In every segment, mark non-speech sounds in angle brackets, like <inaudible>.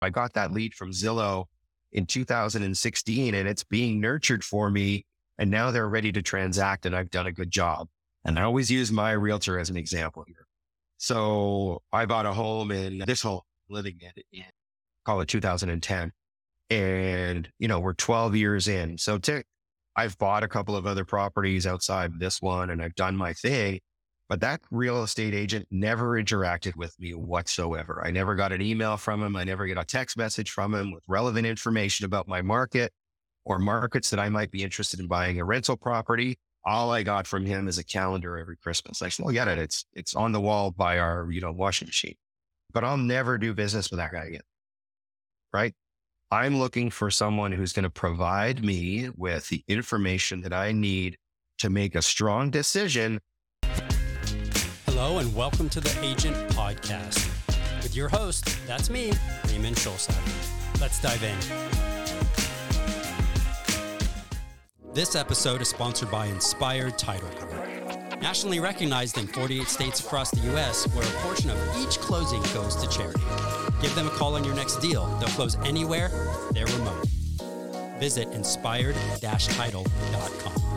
I got that lead from Zillow in 2016 and it's being nurtured for me. And now they're ready to transact and I've done a good job. And I always use my realtor as an example here. So I bought a home in this home living in, in call it 2010. And, you know, we're 12 years in. So I've bought a couple of other properties outside this one and I've done my thing. But that real estate agent never interacted with me whatsoever. I never got an email from him. I never get a text message from him with relevant information about my market or markets that I might be interested in buying a rental property. All I got from him is a calendar every Christmas. I "Oh, get it. It's it's on the wall by our you know washing machine." But I'll never do business with that guy again. Right? I'm looking for someone who's going to provide me with the information that I need to make a strong decision Hello, and welcome to the Agent Podcast with your host, that's me, Raymond Schulzheim. Let's dive in. This episode is sponsored by Inspired Title Group. Nationally recognized in 48 states across the U.S., where a portion of each closing goes to charity. Give them a call on your next deal. They'll close anywhere, they're remote. Visit inspired-title.com.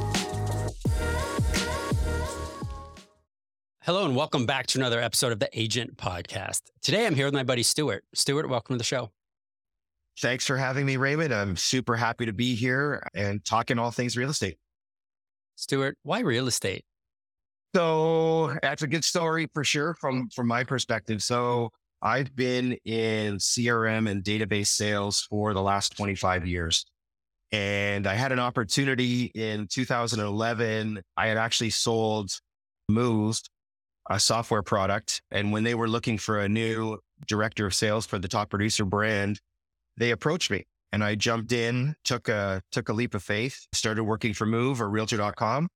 Hello and welcome back to another episode of the Agent Podcast. Today I'm here with my buddy Stuart. Stuart, welcome to the show. Thanks for having me, Raymond. I'm super happy to be here and talking all things real estate. Stuart, why real estate? So that's a good story for sure from from my perspective. So I've been in CRM and database sales for the last 25 years. And I had an opportunity in 2011. I had actually sold Move a software product. And when they were looking for a new director of sales for the top producer brand, they approached me and I jumped in, took a, took a leap of faith, started working for Move or realtor.com.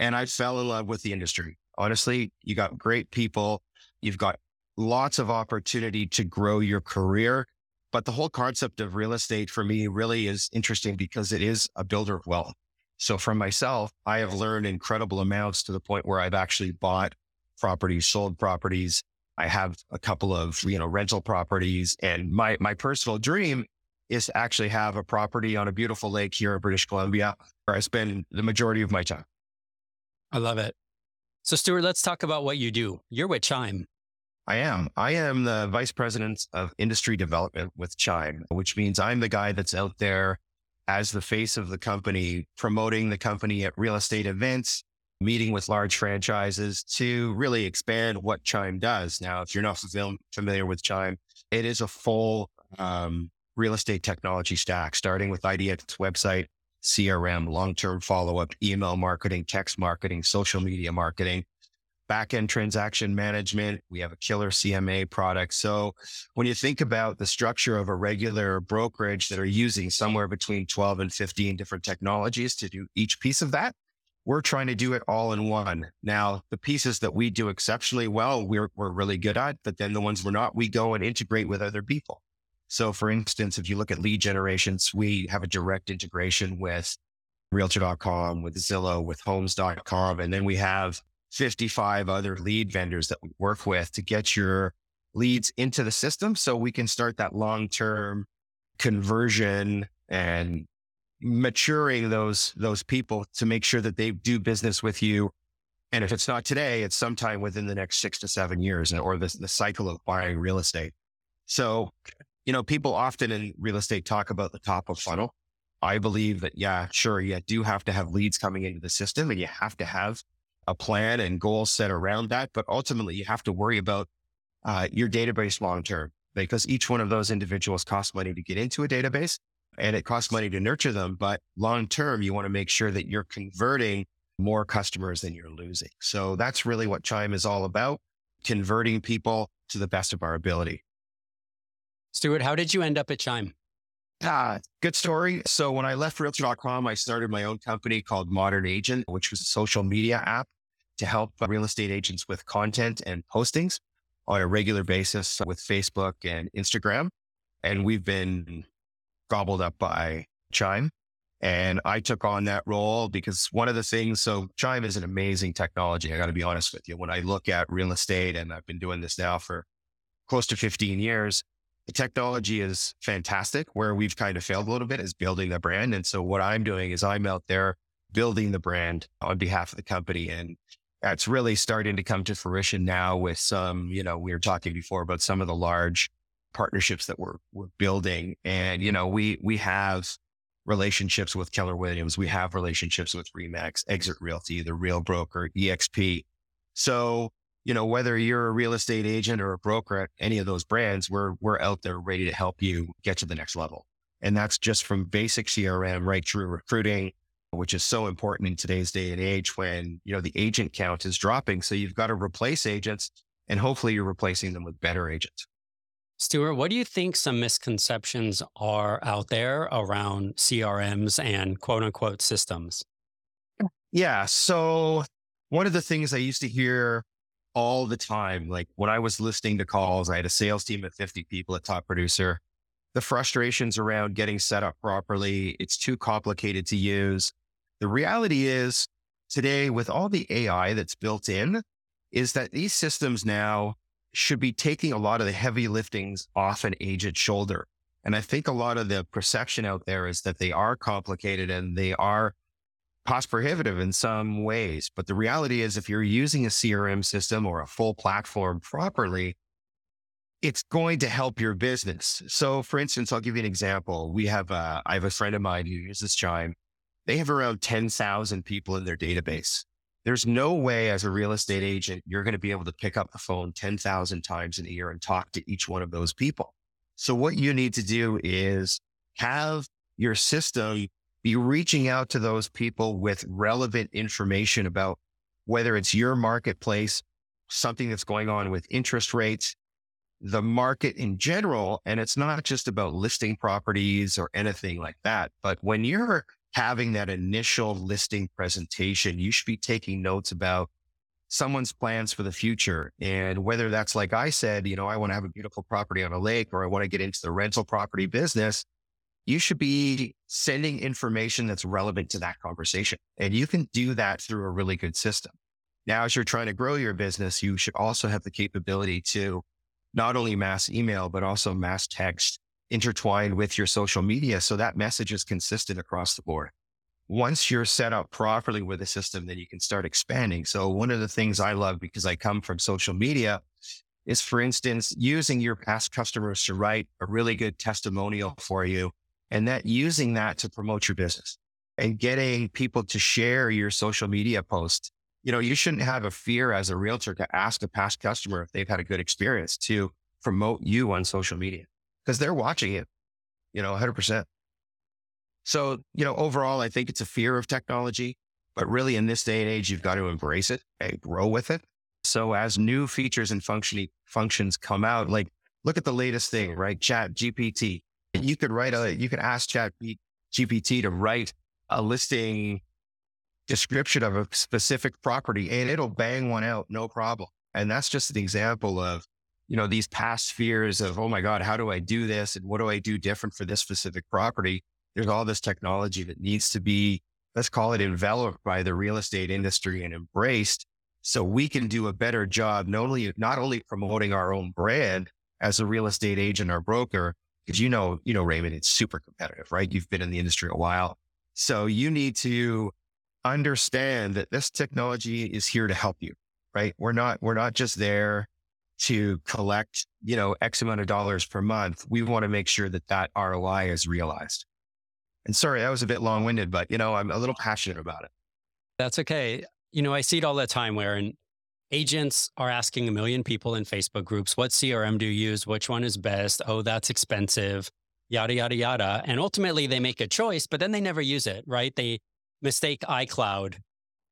And I fell in love with the industry. Honestly, you got great people. You've got lots of opportunity to grow your career. But the whole concept of real estate for me really is interesting because it is a builder of wealth. So from myself, I have learned incredible amounts to the point where I've actually bought properties, sold properties. I have a couple of, you know, rental properties and my, my personal dream is to actually have a property on a beautiful lake here in British Columbia where I spend the majority of my time. I love it. So Stuart, let's talk about what you do. You're with Chime. I am. I am the vice president of industry development with Chime, which means I'm the guy that's out there as the face of the company, promoting the company at real estate events, meeting with large franchises to really expand what Chime does. Now, if you're not familiar with Chime, it is a full um, real estate technology stack, starting with IDX website, CRM, long-term follow-up, email marketing, text marketing, social media marketing, back-end transaction management. We have a killer CMA product. So when you think about the structure of a regular brokerage that are using somewhere between 12 and 15 different technologies to do each piece of that, we're trying to do it all in one. Now, the pieces that we do exceptionally well, we're, we're really good at, but then the ones we're not, we go and integrate with other people. So for instance, if you look at lead generations, we have a direct integration with realtor.com, with Zillow, with homes.com. And then we have 55 other lead vendors that we work with to get your leads into the system so we can start that long-term conversion and maturing those those people to make sure that they do business with you. And if it's not today, it's sometime within the next six to seven years or the, the cycle of buying real estate. So, you know, people often in real estate talk about the top of funnel. I believe that, yeah, sure, you do have to have leads coming into the system and you have to have a plan and goals set around that. But ultimately, you have to worry about uh, your database long term because each one of those individuals costs money to get into a database and it costs money to nurture them. But long term, you want to make sure that you're converting more customers than you're losing. So that's really what Chime is all about converting people to the best of our ability. Stuart, how did you end up at Chime? Ah, good story. So when I left realtor.com, I started my own company called Modern Agent, which was a social media app to help real estate agents with content and postings on a regular basis with Facebook and Instagram. And we've been gobbled up by Chime. And I took on that role because one of the things, so Chime is an amazing technology. I got to be honest with you. When I look at real estate and I've been doing this now for close to 15 years, The technology is fantastic. Where we've kind of failed a little bit is building the brand. And so what I'm doing is I'm out there building the brand on behalf of the company. And that's really starting to come to fruition now with some, you know, we were talking before about some of the large partnerships that we're, we're building. And, you know, we, we have relationships with Keller Williams. We have relationships with Remax, Exit Realty, the Real Broker, EXP. So, you know, whether you're a real estate agent or a broker at any of those brands, we're, we're out there ready to help you get to the next level. And that's just from basic CRM right through recruiting, which is so important in today's day and age when, you know, the agent count is dropping. So you've got to replace agents and hopefully you're replacing them with better agents. Stuart, what do you think some misconceptions are out there around CRMs and quote unquote systems? Yeah. So one of the things I used to hear all the time, like when I was listening to calls, I had a sales team of 50 people at Top Producer. The frustrations around getting set up properly, it's too complicated to use. The reality is today, with all the AI that's built in, is that these systems now should be taking a lot of the heavy liftings off an agent's shoulder. And I think a lot of the perception out there is that they are complicated and they are cost prohibitive in some ways. But the reality is, if you're using a CRM system or a full platform properly, it's going to help your business. So, for instance, I'll give you an example. We have, a, I have a friend of mine who uses Chime. They have around 10,000 people in their database. There's no way as a real estate agent, you're going to be able to pick up the phone 10,000 times in a year and talk to each one of those people. So what you need to do is have your system be reaching out to those people with relevant information about whether it's your marketplace, something that's going on with interest rates, the market in general. And it's not just about listing properties or anything like that. But when you're having that initial listing presentation, you should be taking notes about someone's plans for the future. And whether that's like I said, you know, I want to have a beautiful property on a lake or I want to get into the rental property business, you should be sending information that's relevant to that conversation. And you can do that through a really good system. Now, as you're trying to grow your business, you should also have the capability to not only mass email, but also mass text intertwined with your social media. So that message is consistent across the board. Once you're set up properly with a system, then you can start expanding. So one of the things I love because I come from social media is, for instance, using your past customers to write a really good testimonial for you and that using that to promote your business and getting people to share your social media posts. You know, you shouldn't have a fear as a realtor to ask a past customer if they've had a good experience to promote you on social media because they're watching it, you know, 100%. So, you know, overall, I think it's a fear of technology, but really in this day and age, you've got to embrace it and grow with it. So as new features and functioning functions come out, like look at the latest thing, right? Chat GPT. You could write a, you could ask Chat GPT to write a listing description of a specific property and it'll bang one out, no problem. And that's just an example of you know, these past fears of, oh my God, how do I do this? And what do I do different for this specific property? There's all this technology that needs to be, let's call it enveloped by the real estate industry and embraced so we can do a better job, not only, not only promoting our own brand as a real estate agent or broker, because you know, you know, Raymond, it's super competitive, right? You've been in the industry a while. So you need to understand that this technology is here to help you, right? We're not, we're not just there to collect, you know, X amount of dollars per month, we want to make sure that that ROI is realized. And sorry, that was a bit long winded, but, you know, I'm a little passionate about it. That's okay. You know, I see it all the time where agents are asking a million people in Facebook groups, what CRM do you use? Which one is best? Oh, that's expensive, yada, yada, yada. And ultimately they make a choice, but then they never use it, right? They mistake iCloud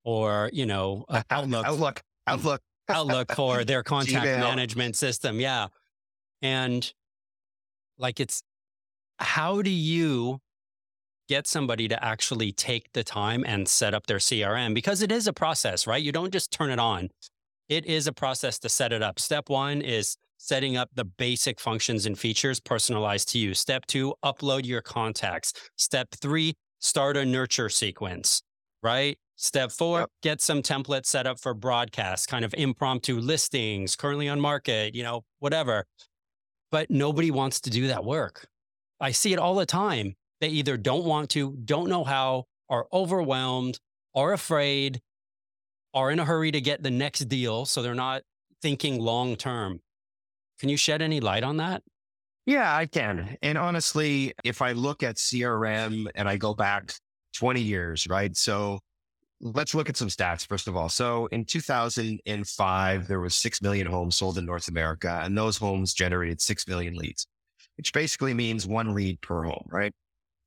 or, you know, uh, Outlook. Outlook. Outlook. Outlook for their <laughs> contact management system. Yeah. And like it's how do you get somebody to actually take the time and set up their CRM? Because it is a process, right? You don't just turn it on. It is a process to set it up. Step one is setting up the basic functions and features personalized to you. Step two, upload your contacts. Step three, start a nurture sequence, right? Step four, yep. get some templates set up for broadcast, kind of impromptu listings, currently on market, you know, whatever. but nobody wants to do that work. I see it all the time. They either don't want to, don't know how, are overwhelmed, are afraid, are in a hurry to get the next deal. So they're not thinking long term. Can you shed any light on that? Yeah, I can. And honestly, if I look at CRM and I go back 20 years, right? So let's look at some stats first of all. So in 2005, there was 6 million homes sold in North America and those homes generated 6 million leads, which basically means one lead per home, right?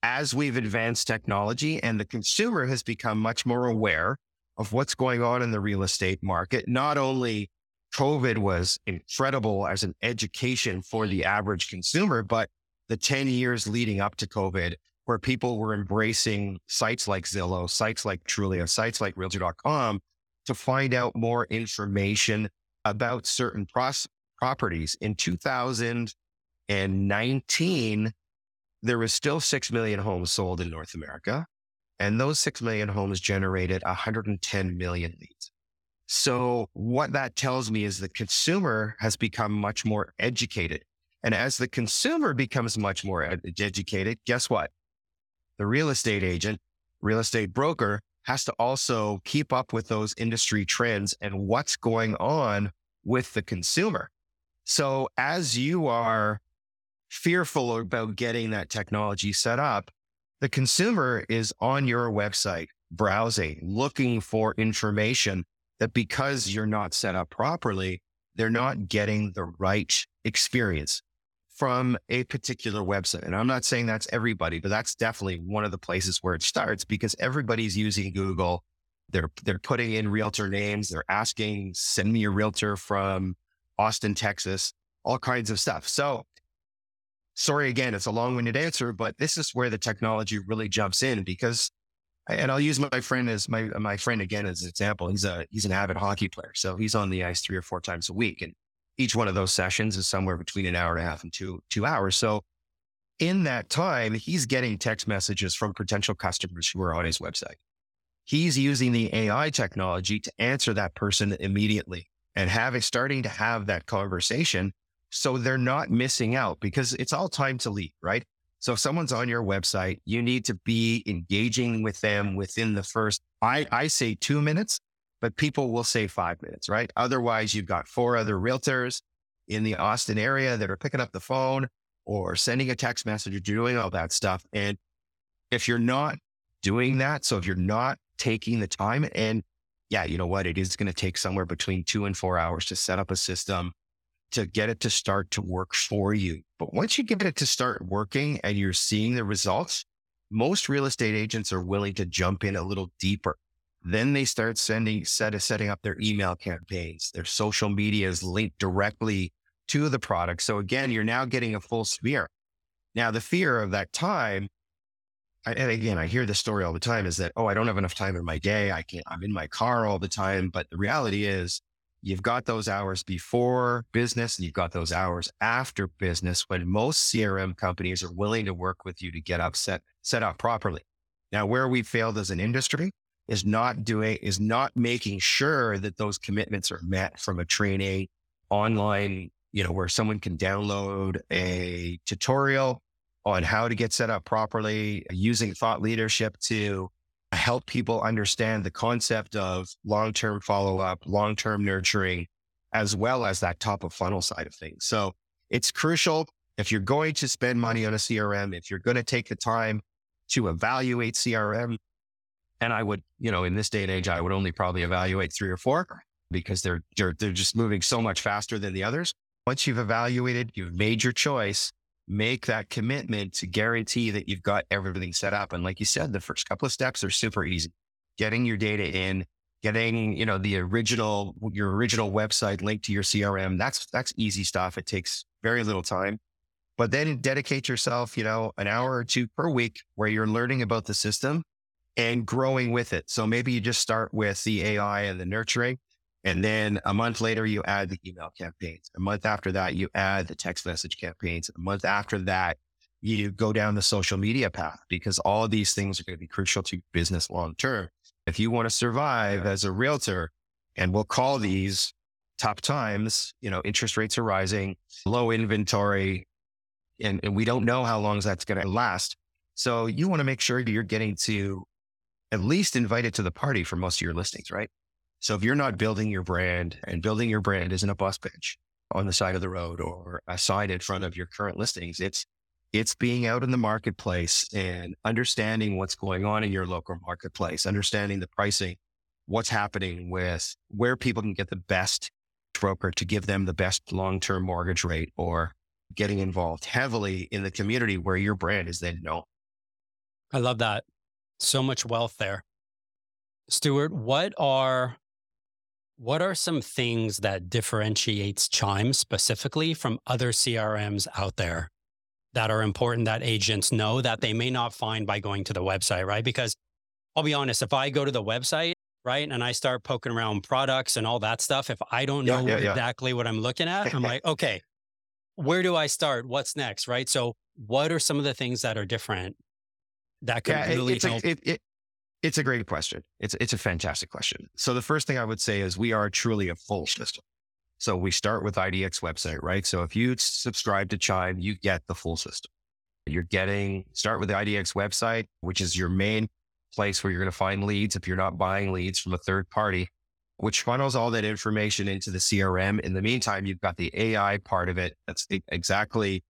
As we've advanced technology and the consumer has become much more aware of what's going on in the real estate market, not only COVID was incredible as an education for the average consumer, but the 10 years leading up to COVID, where people were embracing sites like Zillow, sites like Trulia, sites like realtor.com to find out more information about certain pros- properties. In 2019, there was still 6 million homes sold in North America. And those 6 million homes generated 110 million leads. So what that tells me is the consumer has become much more educated. And as the consumer becomes much more ed- educated, guess what? The real estate agent, real estate broker has to also keep up with those industry trends and what's going on with the consumer. So as you are fearful about getting that technology set up, the consumer is on your website, browsing, looking for information that because you're not set up properly, they're not getting the right experience from a particular website. And I'm not saying that's everybody, but that's definitely one of the places where it starts because everybody's using Google. They're they're putting in realtor names, they're asking, send me a realtor from Austin, Texas, all kinds of stuff. So sorry again, it's a long-winded answer, but this is where the technology really jumps in because and I'll use my friend as my my friend again as an example. He's a he's an avid hockey player, so he's on the ice three or four times a week, and each one of those sessions is somewhere between an hour and a half and two two hours. So in that time, he's getting text messages from potential customers who are on his website. He's using the AI technology to answer that person immediately and having starting to have that conversation so they're not missing out because it's all time to lead, right? So if someone's on your website, you need to be engaging with them within the first, I, I say two minutes, but people will say five minutes, right? Otherwise, you've got four other realtors in the Austin area that are picking up the phone or sending a text message or doing all that stuff. And if you're not doing that, so if you're not taking the time and yeah, you know what? It is going to take somewhere between two and four hours to set up a system to get it to start to work for you. But once you get it to start working and you're seeing the results, most real estate agents are willing to jump in a little deeper. Then they start sending, set, setting up their email campaigns. Their social media is linked directly to the product. So again, you're now getting a full sphere. Now the fear of that time, and again, I hear this story all the time is that, oh, I don't have enough time in my day. I can't, I'm in my car all the time. But the reality is You've got those hours before business and you've got those hours after business when most CRM companies are willing to work with you to get up set, set up properly. Now, where we failed as an industry is not doing, is not making sure that those commitments are met from a training online, you know, where someone can download a tutorial on how to get set up properly using thought leadership to help people understand the concept of long-term follow-up, long-term nurturing, as well as that top of funnel side of things. So it's crucial if you're going to spend money on a CRM, if you're going to take the time to evaluate CRM, and I would, you know, in this day and age, I would only probably evaluate three or four because they're, they're, they're just moving so much faster than the others. Once you've evaluated, you've made your choice, make that commitment to guarantee that you've got everything set up. And like you said, the first couple of steps are super easy. Getting your data in, getting, you know, the original, your original website linked to your CRM. That's, that's easy stuff. It takes very little time, but then dedicate yourself, you know, an hour or two per week where you're learning about the system and growing with it. So maybe you just start with the AI and the nurturing and then a month later, you add the email campaigns. A month after that, you add the text message campaigns. A month after that, you go down the social media path because all of these things are going to be crucial to your business long term. If you want to survive as a realtor, and we'll call these top times, you know, interest rates are rising, low inventory, and, and we don't know how long that's going to last. So you want to make sure you're getting to at least invited to the party for most of your listings, right? So if you're not building your brand and building your brand isn't a bus bench on the side of the road or a sign in front of your current listings, it's it's being out in the marketplace and understanding what's going on in your local marketplace, understanding the pricing, what's happening with where people can get the best broker to give them the best long-term mortgage rate or getting involved heavily in the community where your brand is then known. I love that. So much wealth there. Stuart, what are what are some things that differentiates Chime specifically from other CRMs out there that are important that agents know that they may not find by going to the website, right? Because I'll be honest, if I go to the website, right, and I start poking around products and all that stuff, if I don't know yeah, yeah, exactly yeah. what I'm looking at, I'm <laughs> like, okay, where do I start? What's next, right? So, what are some of the things that are different that could really it's help? A, it, it, it's a great question. It's it's a fantastic question. So the first thing I would say is we are truly a full system. So we start with IDX website, right? So if you subscribe to Chime, you get the full system. You're getting, start with the IDX website, which is your main place where you're going to find leads if you're not buying leads from a third party, which funnels all that information into the CRM. In the meantime, you've got the AI part of it. That's exactly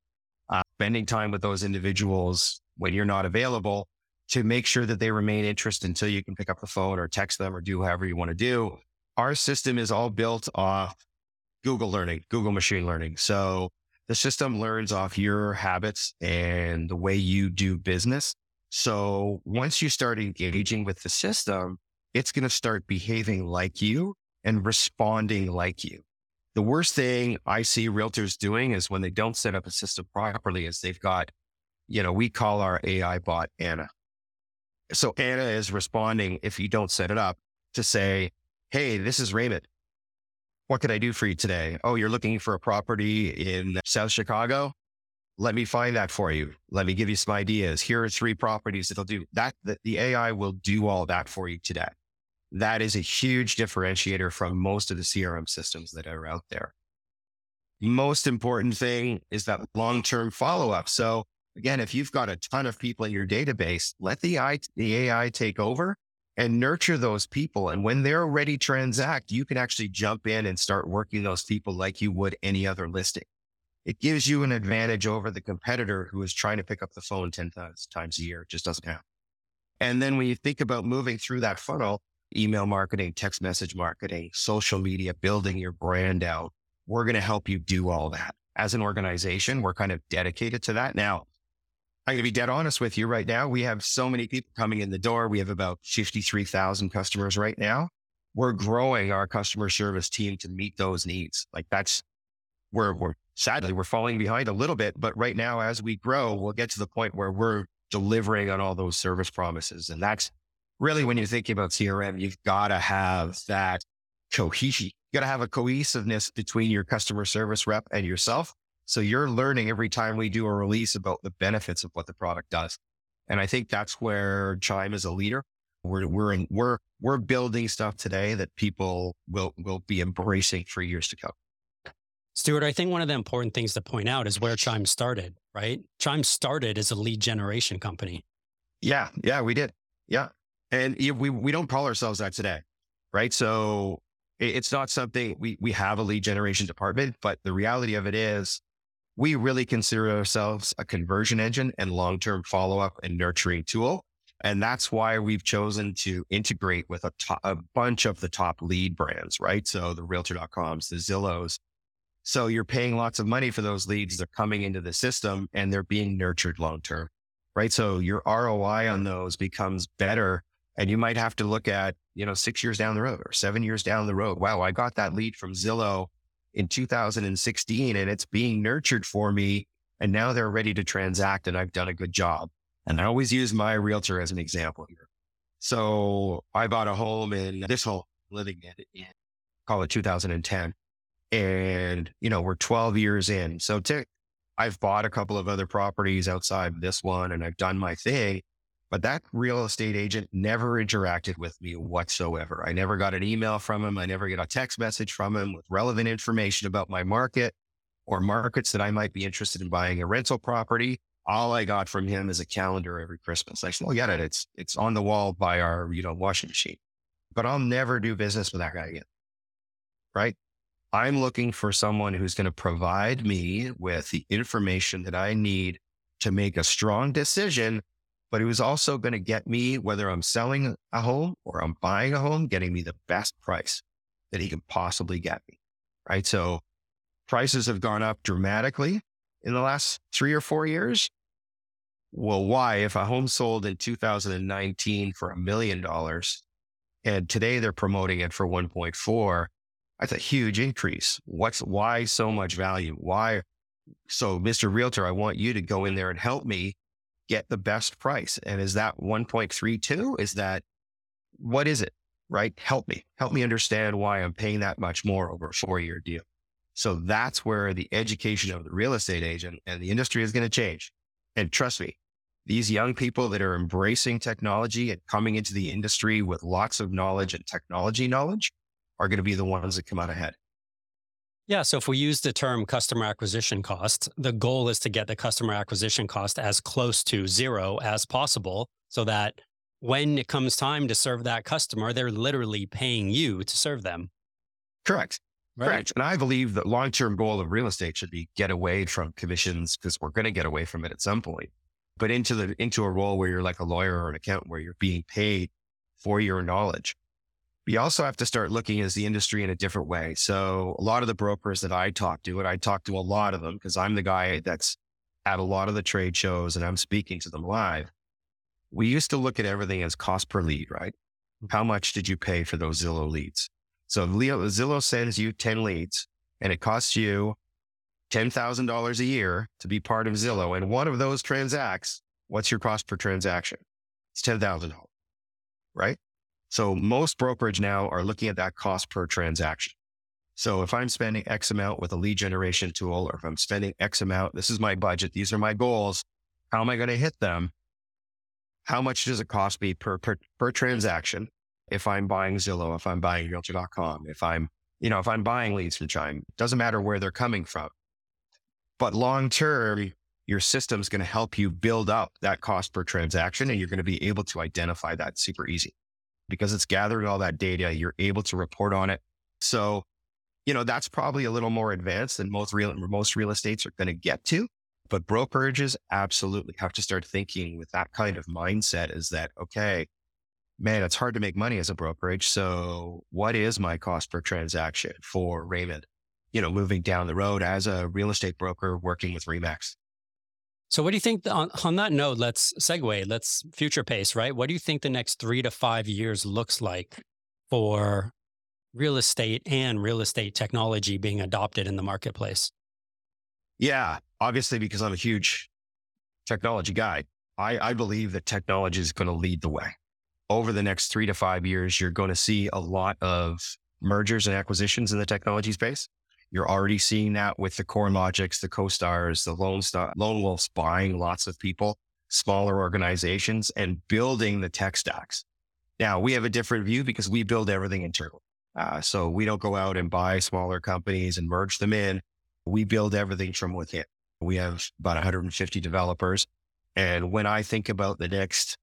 uh, spending time with those individuals when you're not available to make sure that they remain interested until you can pick up the phone or text them or do however you want to do. Our system is all built off Google learning, Google machine learning. So the system learns off your habits and the way you do business. So once you start engaging with the system, it's going to start behaving like you and responding like you. The worst thing I see realtors doing is when they don't set up a system properly is they've got, you know, we call our AI bot Anna. So Anna is responding if you don't set it up to say, Hey, this is Raymond. What could I do for you today? Oh, you're looking for a property in South Chicago? Let me find that for you. Let me give you some ideas. Here are three properties that'll do that. The, the AI will do all that for you today. That is a huge differentiator from most of the CRM systems that are out there. Most important thing is that long-term follow-up. So again, if you've got a ton of people in your database, let the AI, the AI take over and nurture those people. And when they're ready to transact, you can actually jump in and start working those people like you would any other listing. It gives you an advantage over the competitor who is trying to pick up the phone 10 times a year. It just doesn't happen. And then when you think about moving through that funnel, email marketing, text message marketing, social media, building your brand out, we're going to help you do all that. As an organization, we're kind of dedicated to that. Now, I'm going to be dead honest with you right now. We have so many people coming in the door. We have about 53,000 customers right now. We're growing our customer service team to meet those needs. Like that's where we're sadly we're falling behind a little bit, but right now as we grow, we'll get to the point where we're delivering on all those service promises. And that's really when you're thinking about CRM, you've got to have that cohesion. You got to have a cohesiveness between your customer service rep and yourself so you're learning every time we do a release about the benefits of what the product does. And I think that's where Chime is a leader. We're, we're, in, we're, we're building stuff today that people will, will be embracing for years to come. Stuart, I think one of the important things to point out is where Chime started, right? Chime started as a lead generation company. Yeah. Yeah, we did. Yeah. And we, we don't call ourselves that today, right? So it's not something we, we have a lead generation department, but the reality of it is we really consider ourselves a conversion engine and long-term follow-up and nurturing tool. And that's why we've chosen to integrate with a, to- a bunch of the top lead brands, right? So the realtor.coms, the Zillows. So you're paying lots of money for those leads. They're coming into the system and they're being nurtured long-term, right? So your ROI on those becomes better. And you might have to look at, you know, six years down the road or seven years down the road. Wow, I got that lead from Zillow in 2016 and it's being nurtured for me. And now they're ready to transact and I've done a good job. And I always use my realtor as an example here. So I bought a home in this home living in, in call it 2010. And, you know, we're 12 years in. So to, I've bought a couple of other properties outside this one and I've done my thing. But that real estate agent never interacted with me whatsoever. I never got an email from him. I never get a text message from him with relevant information about my market or markets that I might be interested in buying a rental property. All I got from him is a calendar every Christmas. I "Oh, get it. It's it's on the wall by our you know washing machine." But I'll never do business with that guy again. Right? I'm looking for someone who's going to provide me with the information that I need to make a strong decision but he was also going to get me, whether I'm selling a home or I'm buying a home, getting me the best price that he can possibly get me. Right. So prices have gone up dramatically in the last three or four years. Well, why? If a home sold in 2019 for a million dollars and today they're promoting it for 1.4, that's a huge increase. What's why so much value? Why? So, Mr. Realtor, I want you to go in there and help me get the best price. And is that 1.32? Is that what is it? Right? Help me. Help me understand why I'm paying that much more over a four year deal. So that's where the education of the real estate agent and the industry is going to change. And trust me, these young people that are embracing technology and coming into the industry with lots of knowledge and technology knowledge are going to be the ones that come out ahead. Yeah. So if we use the term customer acquisition cost, the goal is to get the customer acquisition cost as close to zero as possible so that when it comes time to serve that customer, they're literally paying you to serve them. Correct. Right. Correct. And I believe the long term goal of real estate should be get away from commissions because we're going to get away from it at some point, but into the into a role where you're like a lawyer or an accountant where you're being paid for your knowledge you also have to start looking as the industry in a different way. So a lot of the brokers that I talk to, and I talk to a lot of them because I'm the guy that's at a lot of the trade shows and I'm speaking to them live. We used to look at everything as cost per lead, right? Mm-hmm. How much did you pay for those Zillow leads? So Zillow sends you 10 leads and it costs you $10,000 a year to be part of Zillow. And one of those transacts, what's your cost per transaction? It's $10,000, right? So most brokerage now are looking at that cost per transaction. So if I'm spending X amount with a lead generation tool, or if I'm spending X amount, this is my budget, these are my goals. How am I going to hit them? How much does it cost me per, per, per transaction? If I'm buying Zillow, if I'm buying realtor.com, if I'm, you know, if I'm buying leads from Chime, doesn't matter where they're coming from. But long term, your system's going to help you build up that cost per transaction and you're going to be able to identify that super easy because it's gathering all that data. You're able to report on it. So, you know, that's probably a little more advanced than most real, most real estates are going to get to. But brokerages absolutely have to start thinking with that kind of mindset is that, okay, man, it's hard to make money as a brokerage. So what is my cost per transaction for Raymond? You know, moving down the road as a real estate broker working with Remax. So, what do you think on, on that note? Let's segue, let's future pace, right? What do you think the next three to five years looks like for real estate and real estate technology being adopted in the marketplace? Yeah, obviously, because I'm a huge technology guy, I, I believe that technology is going to lead the way. Over the next three to five years, you're going to see a lot of mergers and acquisitions in the technology space. You're already seeing that with the CoreLogics, the CoStars, the Lone, Star, Lone Wolfs buying lots of people, smaller organizations and building the tech stacks. Now we have a different view because we build everything internally. Uh, so we don't go out and buy smaller companies and merge them in. We build everything from within. We have about 150 developers. And when I think about the next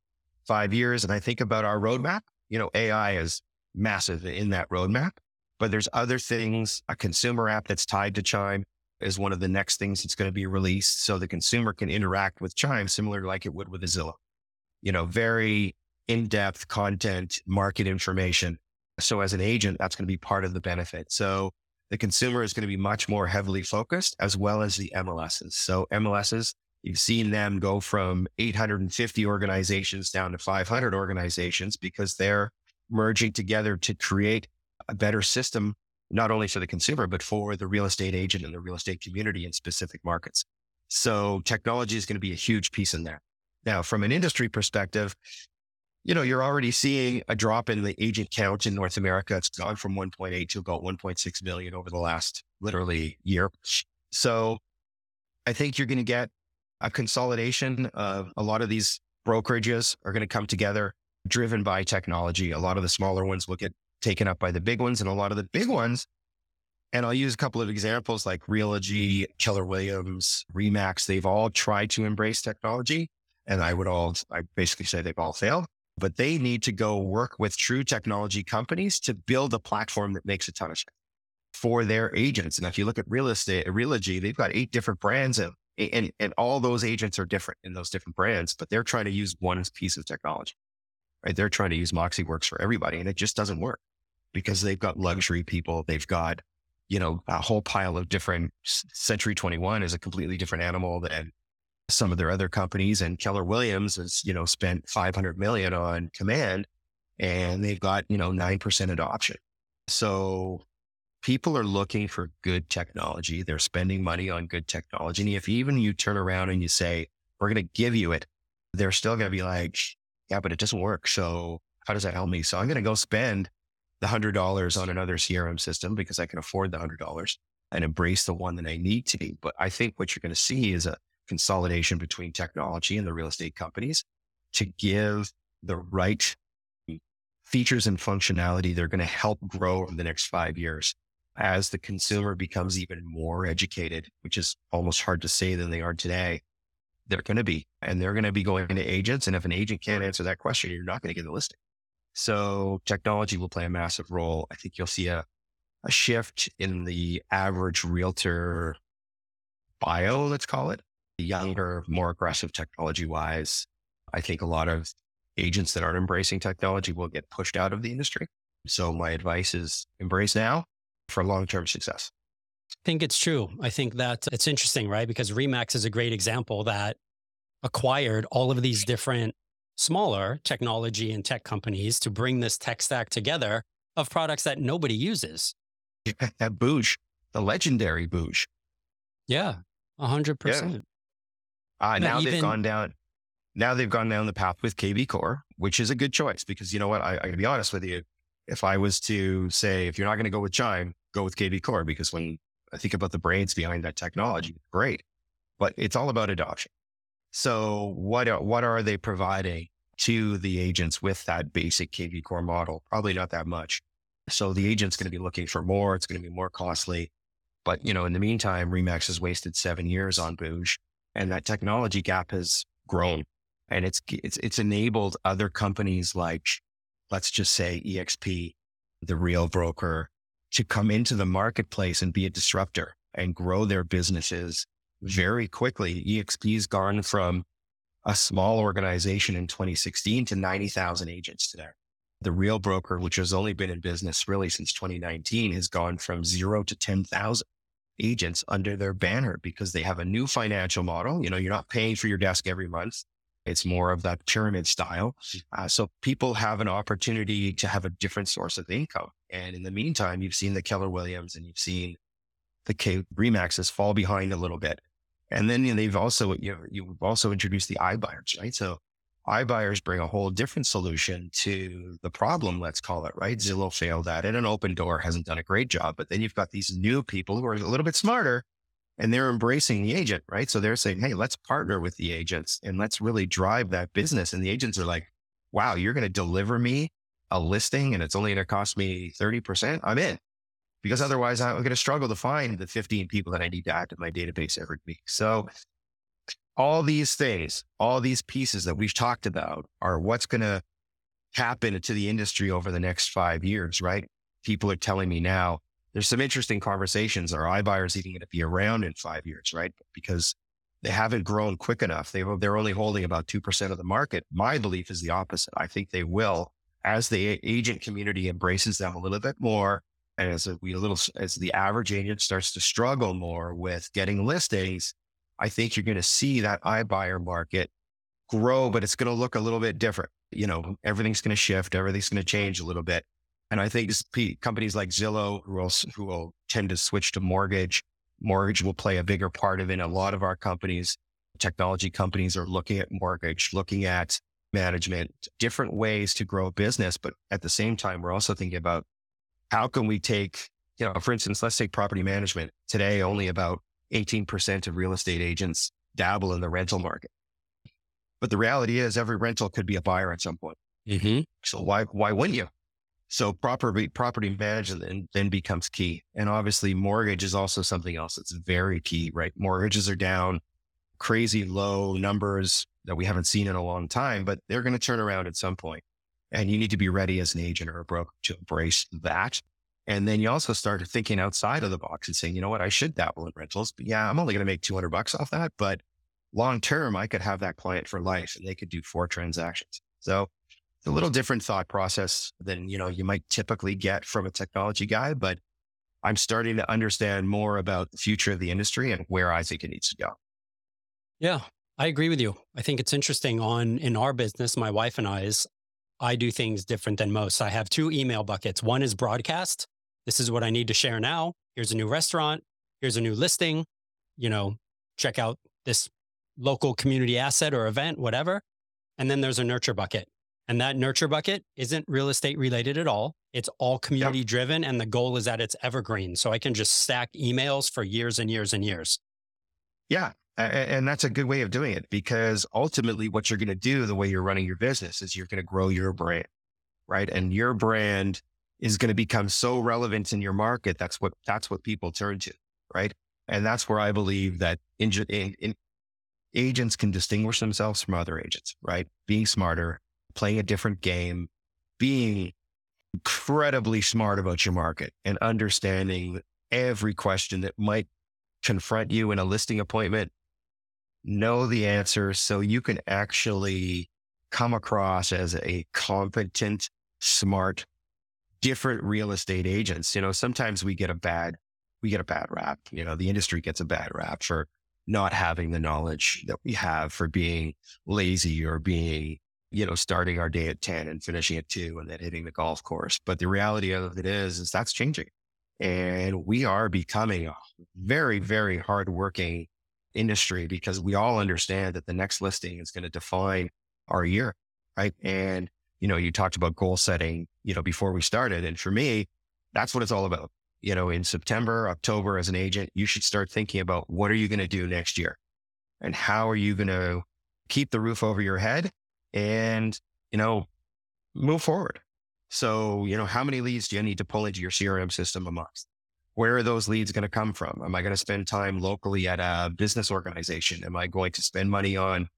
five years and I think about our roadmap, you know, AI is massive in that roadmap. But there's other things. A consumer app that's tied to Chime is one of the next things that's going to be released. So the consumer can interact with Chime similar to like it would with a Zillow. You know, very in-depth content, market information. So as an agent, that's going to be part of the benefit. So the consumer is going to be much more heavily focused as well as the MLSs. So MLSs, you've seen them go from 850 organizations down to 500 organizations because they're merging together to create a better system, not only for the consumer, but for the real estate agent and the real estate community in specific markets. So technology is going to be a huge piece in there. Now, from an industry perspective, you know, you're already seeing a drop in the agent count in North America. It's gone from 1.8 to about 1.6 million over the last literally year. So I think you're going to get a consolidation of a lot of these brokerages are going to come together driven by technology. A lot of the smaller ones will get taken up by the big ones, and a lot of the big ones. And I'll use a couple of examples like Realogy, Keller Williams, Remax. They've all tried to embrace technology. And I would all, I basically say they've all failed, but they need to go work with true technology companies to build a platform that makes a ton of sense for their agents. And if you look at real estate, Realogy, they've got eight different brands and, and, and all those agents are different in those different brands, but they're trying to use one piece of technology, right? They're trying to use MoxiWorks for everybody and it just doesn't work because they've got luxury people. They've got, you know, a whole pile of different Century 21 is a completely different animal than some of their other companies. And Keller Williams has, you know, spent 500 million on command and they've got, you know, 9% adoption. So people are looking for good technology. They're spending money on good technology. And if even you turn around and you say, we're going to give you it, they're still going to be like, yeah, but it doesn't work. So how does that help me? So I'm going to go spend the hundred dollars on another CRM system because I can afford the hundred dollars and embrace the one that I need to be. But I think what you're going to see is a consolidation between technology and the real estate companies to give the right features and functionality. They're going to help grow over the next five years as the consumer becomes even more educated, which is almost hard to say than they are today, they're going to be, and they're going to be going to agents. And if an agent can't answer that question, you're not going to get the listing. So technology will play a massive role. I think you'll see a, a shift in the average realtor bio, let's call it, The younger, more aggressive technology wise. I think a lot of agents that aren't embracing technology will get pushed out of the industry. So my advice is embrace now for long term success. I think it's true. I think that it's interesting, right? Because Remax is a great example that acquired all of these different smaller technology and tech companies to bring this tech stack together of products that nobody uses. That <laughs> booj, the legendary booj. Yeah, 100%. Yeah. Uh, now, even, they've gone down. Now they've gone down the path with kvCORE, which is a good choice because you know what? I, I gotta be honest with you if I was to say, if you're not going to go with Chime, go with kvCORE, because when I think about the brains behind that technology, great, but it's all about adoption. So what are, what are they providing to the agents with that basic kvCORE model? Probably not that much. So the agent's going to be looking for more. It's going to be more costly. But, you know, in the meantime, Remax has wasted seven years on booj and that technology gap has grown and it's, it's, it's enabled other companies like let's just say EXP, the real broker, to come into the marketplace and be a disruptor and grow their businesses very quickly. EXP's gone from a small organization in 2016 to 90,000 agents today. The real broker, which has only been in business really since 2019, has gone from zero to 10,000 agents under their banner because they have a new financial model. You know, you're not paying for your desk every month. It's more of that pyramid style. Uh, so people have an opportunity to have a different source of income. And in the meantime, you've seen the Keller Williams and you've seen the K Remaxes fall behind a little bit. And then you know, they've also, you know, you've also introduced the iBuyers, right? So iBuyers bring a whole different solution to the problem, let's call it, right? Zillow failed at it and Opendoor hasn't done a great job. But then you've got these new people who are a little bit smarter and they're embracing the agent, right? So they're saying, Hey, let's partner with the agents and let's really drive that business. And the agents are like, wow, you're going to deliver me a listing and it's only going to cost me 30%. I'm in because otherwise I'm going to struggle to find the 15 people that I need to add to my database every week. So all these things, all these pieces that we've talked about are what's going to happen to the industry over the next five years, right? People are telling me now, there's some interesting conversations. Are iBuyers even going to be around in five years, right? Because they haven't grown quick enough. They, they're only holding about 2% of the market. My belief is the opposite. I think they will as the agent community embraces them a little bit more. And as we a little, as the average agent starts to struggle more with getting listings, I think you're going to see that iBuyer market grow, but it's going to look a little bit different. You know, everything's going to shift. Everything's going to change a little bit. And I think companies like Zillow, who will, who will tend to switch to mortgage, mortgage will play a bigger part of it. A lot of our companies, technology companies are looking at mortgage, looking at management, different ways to grow a business. But at the same time, we're also thinking about how can we take, you know, for instance, let's take property management. Today, only about 18% of real estate agents dabble in the rental market. But the reality is every rental could be a buyer at some point. Mm-hmm. So why, why wouldn't you? So property, property management then, then becomes key. And obviously mortgage is also something else that's very key, right? Mortgages are down crazy low numbers that we haven't seen in a long time, but they're going to turn around at some point. And you need to be ready as an agent or a broker to embrace that. And then you also start thinking outside of the box and saying, you know what, I should dabble in rentals, but yeah, I'm only going to make 200 bucks off that. But long term, I could have that client for life and they could do four transactions. So it's a little different thought process than, you know, you might typically get from a technology guy, but I'm starting to understand more about the future of the industry and where I think it needs to go. Yeah, I agree with you. I think it's interesting on in our business, my wife and I I's, I do things different than most. I have two email buckets. One is broadcast. This is what I need to share now. Here's a new restaurant. Here's a new listing. You know, check out this local community asset or event, whatever. And then there's a nurture bucket. And that nurture bucket isn't real estate related at all. It's all community yep. driven. And the goal is that it's evergreen. So I can just stack emails for years and years and years. Yeah. And that's a good way of doing it because ultimately what you're going to do the way you're running your business is you're going to grow your brand, right? And your brand is going to become so relevant in your market. That's what, that's what people turn to, right? And that's where I believe that in, in, in agents can distinguish themselves from other agents, right? Being smarter, playing a different game, being incredibly smart about your market and understanding every question that might confront you in a listing appointment know the answer so you can actually come across as a competent, smart, different real estate agents. You know, sometimes we get a bad, we get a bad rap. You know, the industry gets a bad rap for not having the knowledge that we have for being lazy or being, you know, starting our day at 10 and finishing at two and then hitting the golf course. But the reality of it is, is that's changing. And we are becoming a very, very hardworking industry because we all understand that the next listing is going to define our year. Right. And, you know, you talked about goal setting, you know, before we started. And for me, that's what it's all about. You know, in September, October, as an agent, you should start thinking about what are you going to do next year and how are you going to keep the roof over your head and, you know, move forward. So, you know, how many leads do you need to pull into your CRM system a month? Where are those leads going to come from? Am I going to spend time locally at a business organization? Am I going to spend money on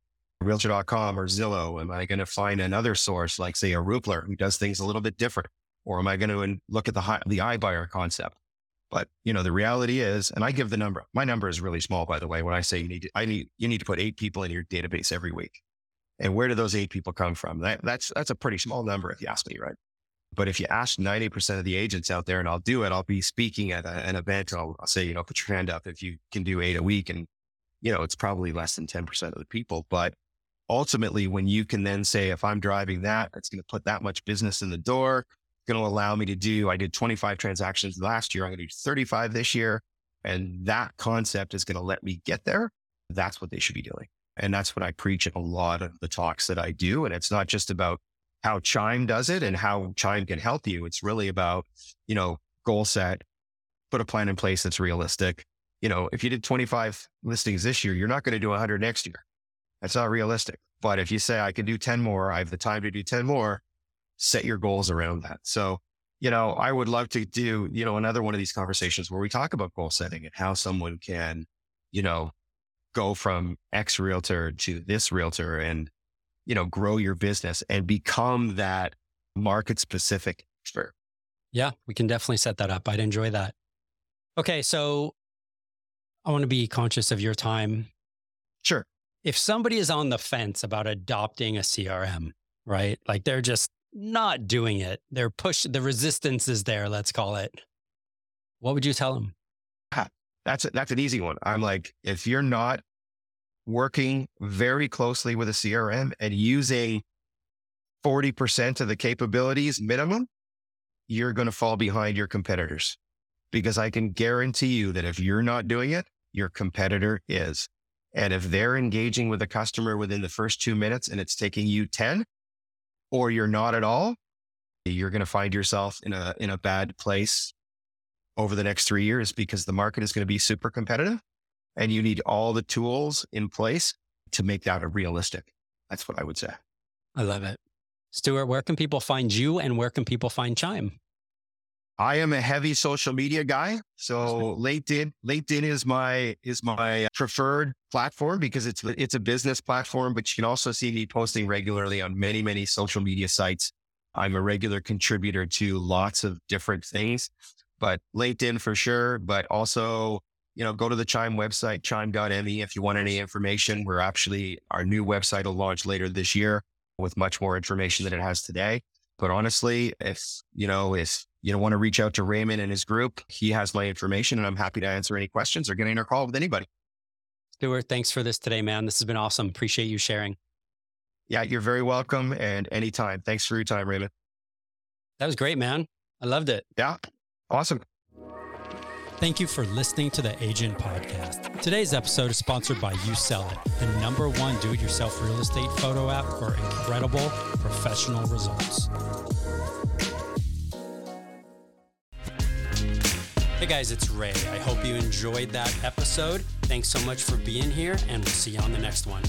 realtor.com or Zillow? Am I going to find another source like say a Rupler who does things a little bit different? Or am I going to look at the high, the iBuyer concept? But you know, the reality is, and I give the number, my number is really small, by the way, when I say you need to, I need, you need to put eight people in your database every week. And where do those eight people come from? That, that's, that's a pretty small number if you ask me, right? But if you ask 90% of the agents out there and I'll do it, I'll be speaking at a, an event. I'll, I'll, say, you know, put your hand up if you can do eight a week. And, you know, it's probably less than 10% of the people. But ultimately, when you can then say, if I'm driving that, it's going to put that much business in the door, it's going to allow me to do, I did 25 transactions last year. I'm going to do 35 this year. And that concept is going to let me get there. That's what they should be doing. And that's what I preach in a lot of the talks that I do. And it's not just about how Chime does it and how Chime can help you. It's really about, you know, goal set, put a plan in place that's realistic. You know, if you did 25 listings this year, you're not going to do 100 next year. That's not realistic. But if you say, I can do 10 more, I have the time to do 10 more, set your goals around that. So, you know, I would love to do, you know, another one of these conversations where we talk about goal setting and how someone can, you know, go from X realtor to this realtor and you know, grow your business and become that market specific expert. Yeah, we can definitely set that up. I'd enjoy that. Okay. So I want to be conscious of your time. Sure. If somebody is on the fence about adopting a CRM, right? Like they're just not doing it. They're push the resistance is there, let's call it. What would you tell them? Ah, that's a, that's an easy one. I'm like, if you're not working very closely with a CRM and using 40% of the capabilities minimum, you're going to fall behind your competitors. Because I can guarantee you that if you're not doing it, your competitor is. And if they're engaging with a customer within the first two minutes and it's taking you 10, or you're not at all, you're going to find yourself in a, in a bad place over the next three years because the market is going to be super competitive and you need all the tools in place to make that a realistic. That's what I would say. I love it. Stuart, where can people find you and where can people find Chime? I am a heavy social media guy. So LinkedIn, LinkedIn is my is my preferred platform because it's it's a business platform, but you can also see me posting regularly on many, many social media sites. I'm a regular contributor to lots of different things, but LinkedIn for sure, but also, you know, go to the Chime website, chime.me if you want any information. We're actually our new website will launch later this year with much more information than it has today. But honestly, if you know, if you know, want to reach out to Raymond and his group, he has my information and I'm happy to answer any questions or get in a call with anybody. Stuart, thanks for this today, man. This has been awesome. Appreciate you sharing. Yeah, you're very welcome and anytime. Thanks for your time, Raymond. That was great, man. I loved it. Yeah. Awesome. Thank you for listening to the Agent Podcast. Today's episode is sponsored by You Sell It, the number one do it yourself real estate photo app for incredible professional results. Hey guys, it's Ray. I hope you enjoyed that episode. Thanks so much for being here, and we'll see you on the next one.